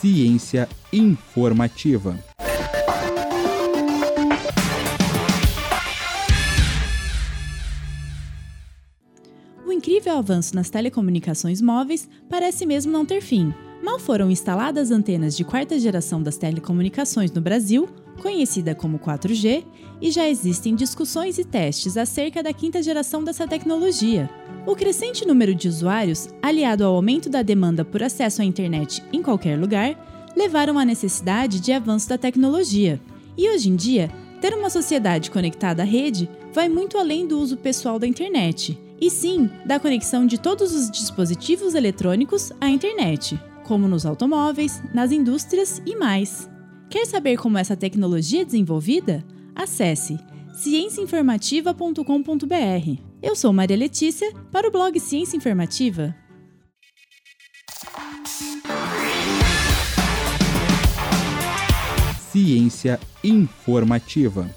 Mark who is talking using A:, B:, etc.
A: Ciência informativa.
B: O incrível avanço nas telecomunicações móveis parece mesmo não ter fim. Mal foram instaladas antenas de quarta geração das telecomunicações no Brasil, conhecida como 4G, e já existem discussões e testes acerca da quinta geração dessa tecnologia. O crescente número de usuários, aliado ao aumento da demanda por acesso à internet em qualquer lugar, levaram à necessidade de avanço da tecnologia. E hoje em dia, ter uma sociedade conectada à rede vai muito além do uso pessoal da internet, e sim da conexão de todos os dispositivos eletrônicos à internet, como nos automóveis, nas indústrias e mais. Quer saber como essa tecnologia é desenvolvida? Acesse cienciainformativa.com.br. Eu sou Maria Letícia para o blog Ciência Informativa.
A: Ciência informativa.